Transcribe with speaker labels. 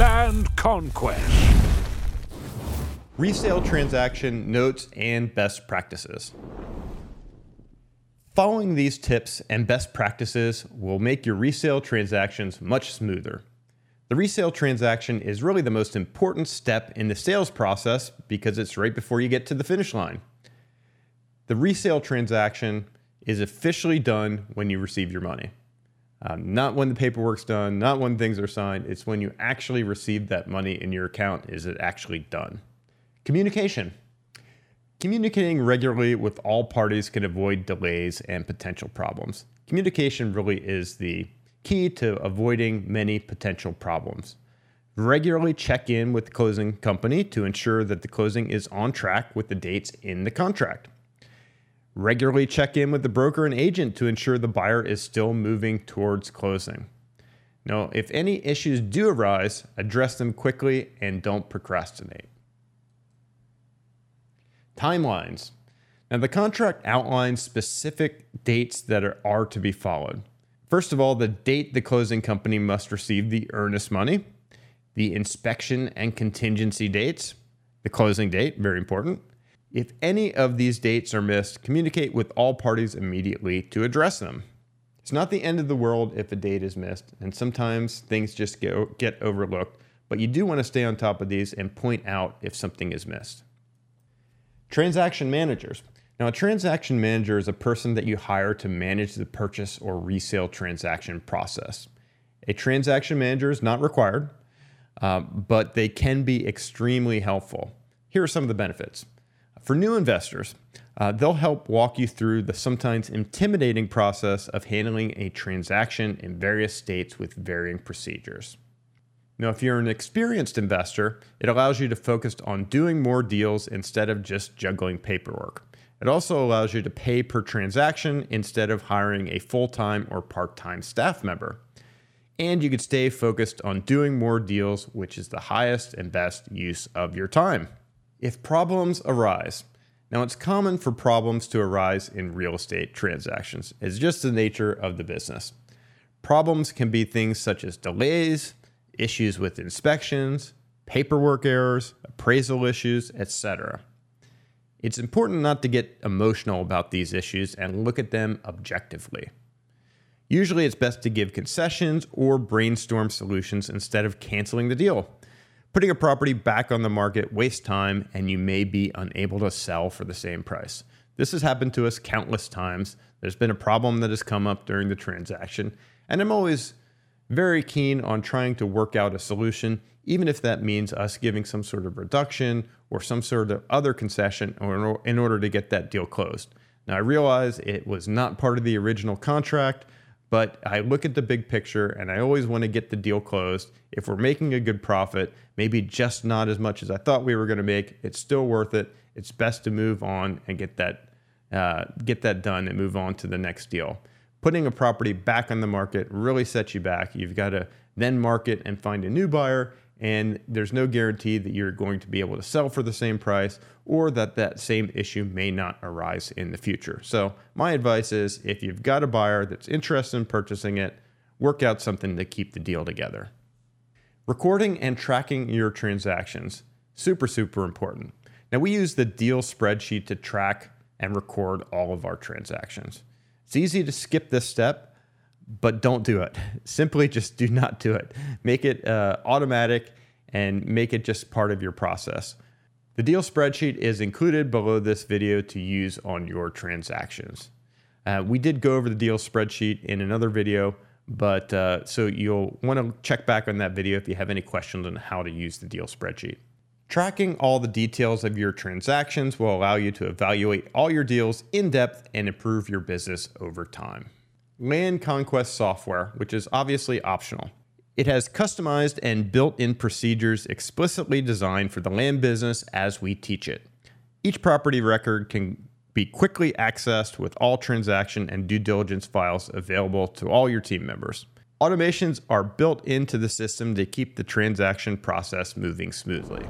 Speaker 1: Land Conquest.
Speaker 2: Resale transaction notes and best practices. Following these tips and best practices will make your resale transactions much smoother. The resale transaction is really the most important step in the sales process because it's right before you get to the finish line. The resale transaction is officially done when you receive your money. Um, not when the paperwork's done, not when things are signed. It's when you actually receive that money in your account is it actually done. Communication. Communicating regularly with all parties can avoid delays and potential problems. Communication really is the key to avoiding many potential problems. Regularly check in with the closing company to ensure that the closing is on track with the dates in the contract. Regularly check in with the broker and agent to ensure the buyer is still moving towards closing. Now, if any issues do arise, address them quickly and don't procrastinate. Timelines. Now, the contract outlines specific dates that are, are to be followed. First of all, the date the closing company must receive the earnest money, the inspection and contingency dates, the closing date, very important, if any of these dates are missed, communicate with all parties immediately to address them. It's not the end of the world if a date is missed, and sometimes things just get, get overlooked, but you do want to stay on top of these and point out if something is missed. Transaction managers. Now, a transaction manager is a person that you hire to manage the purchase or resale transaction process. A transaction manager is not required, uh, but they can be extremely helpful. Here are some of the benefits. For new investors, uh, they'll help walk you through the sometimes intimidating process of handling a transaction in various states with varying procedures. Now, if you're an experienced investor, it allows you to focus on doing more deals instead of just juggling paperwork. It also allows you to pay per transaction instead of hiring a full time or part time staff member. And you could stay focused on doing more deals, which is the highest and best use of your time. If problems arise, now it's common for problems to arise in real estate transactions. It's just the nature of the business. Problems can be things such as delays, issues with inspections, paperwork errors, appraisal issues, etc. It's important not to get emotional about these issues and look at them objectively. Usually, it's best to give concessions or brainstorm solutions instead of canceling the deal. Putting a property back on the market wastes time and you may be unable to sell for the same price. This has happened to us countless times. There's been a problem that has come up during the transaction, and I'm always very keen on trying to work out a solution, even if that means us giving some sort of reduction or some sort of other concession in order to get that deal closed. Now, I realize it was not part of the original contract, but I look at the big picture and I always want to get the deal closed. If we're making a good profit, maybe just not as much as I thought we were going to make, it's still worth it. It's best to move on and get that uh, get that done and move on to the next deal. Putting a property back on the market really sets you back. You've got to then market and find a new buyer and there's no guarantee that you're going to be able to sell for the same price or that that same issue may not arise in the future. So, my advice is if you've got a buyer that's interested in purchasing it, work out something to keep the deal together. Recording and tracking your transactions, super, super important. Now, we use the deal spreadsheet to track and record all of our transactions. It's easy to skip this step but don't do it. Simply just do not do it. Make it uh, automatic and make it just part of your process. The deal spreadsheet is included below this video to use on your transactions. Uh, we did go over the deal spreadsheet in another video, but uh, so you'll want to check back on that video if you have any questions on how to use the deal spreadsheet. Tracking all the details of your transactions will allow you to evaluate all your deals in depth and improve your business over time land conquest software, which is obviously optional. It has customized and built in procedures explicitly designed for the land business as we teach it. Each property record can be quickly accessed with all transaction and due diligence files available to all your team members. Automations are built into the system to keep the transaction process moving smoothly.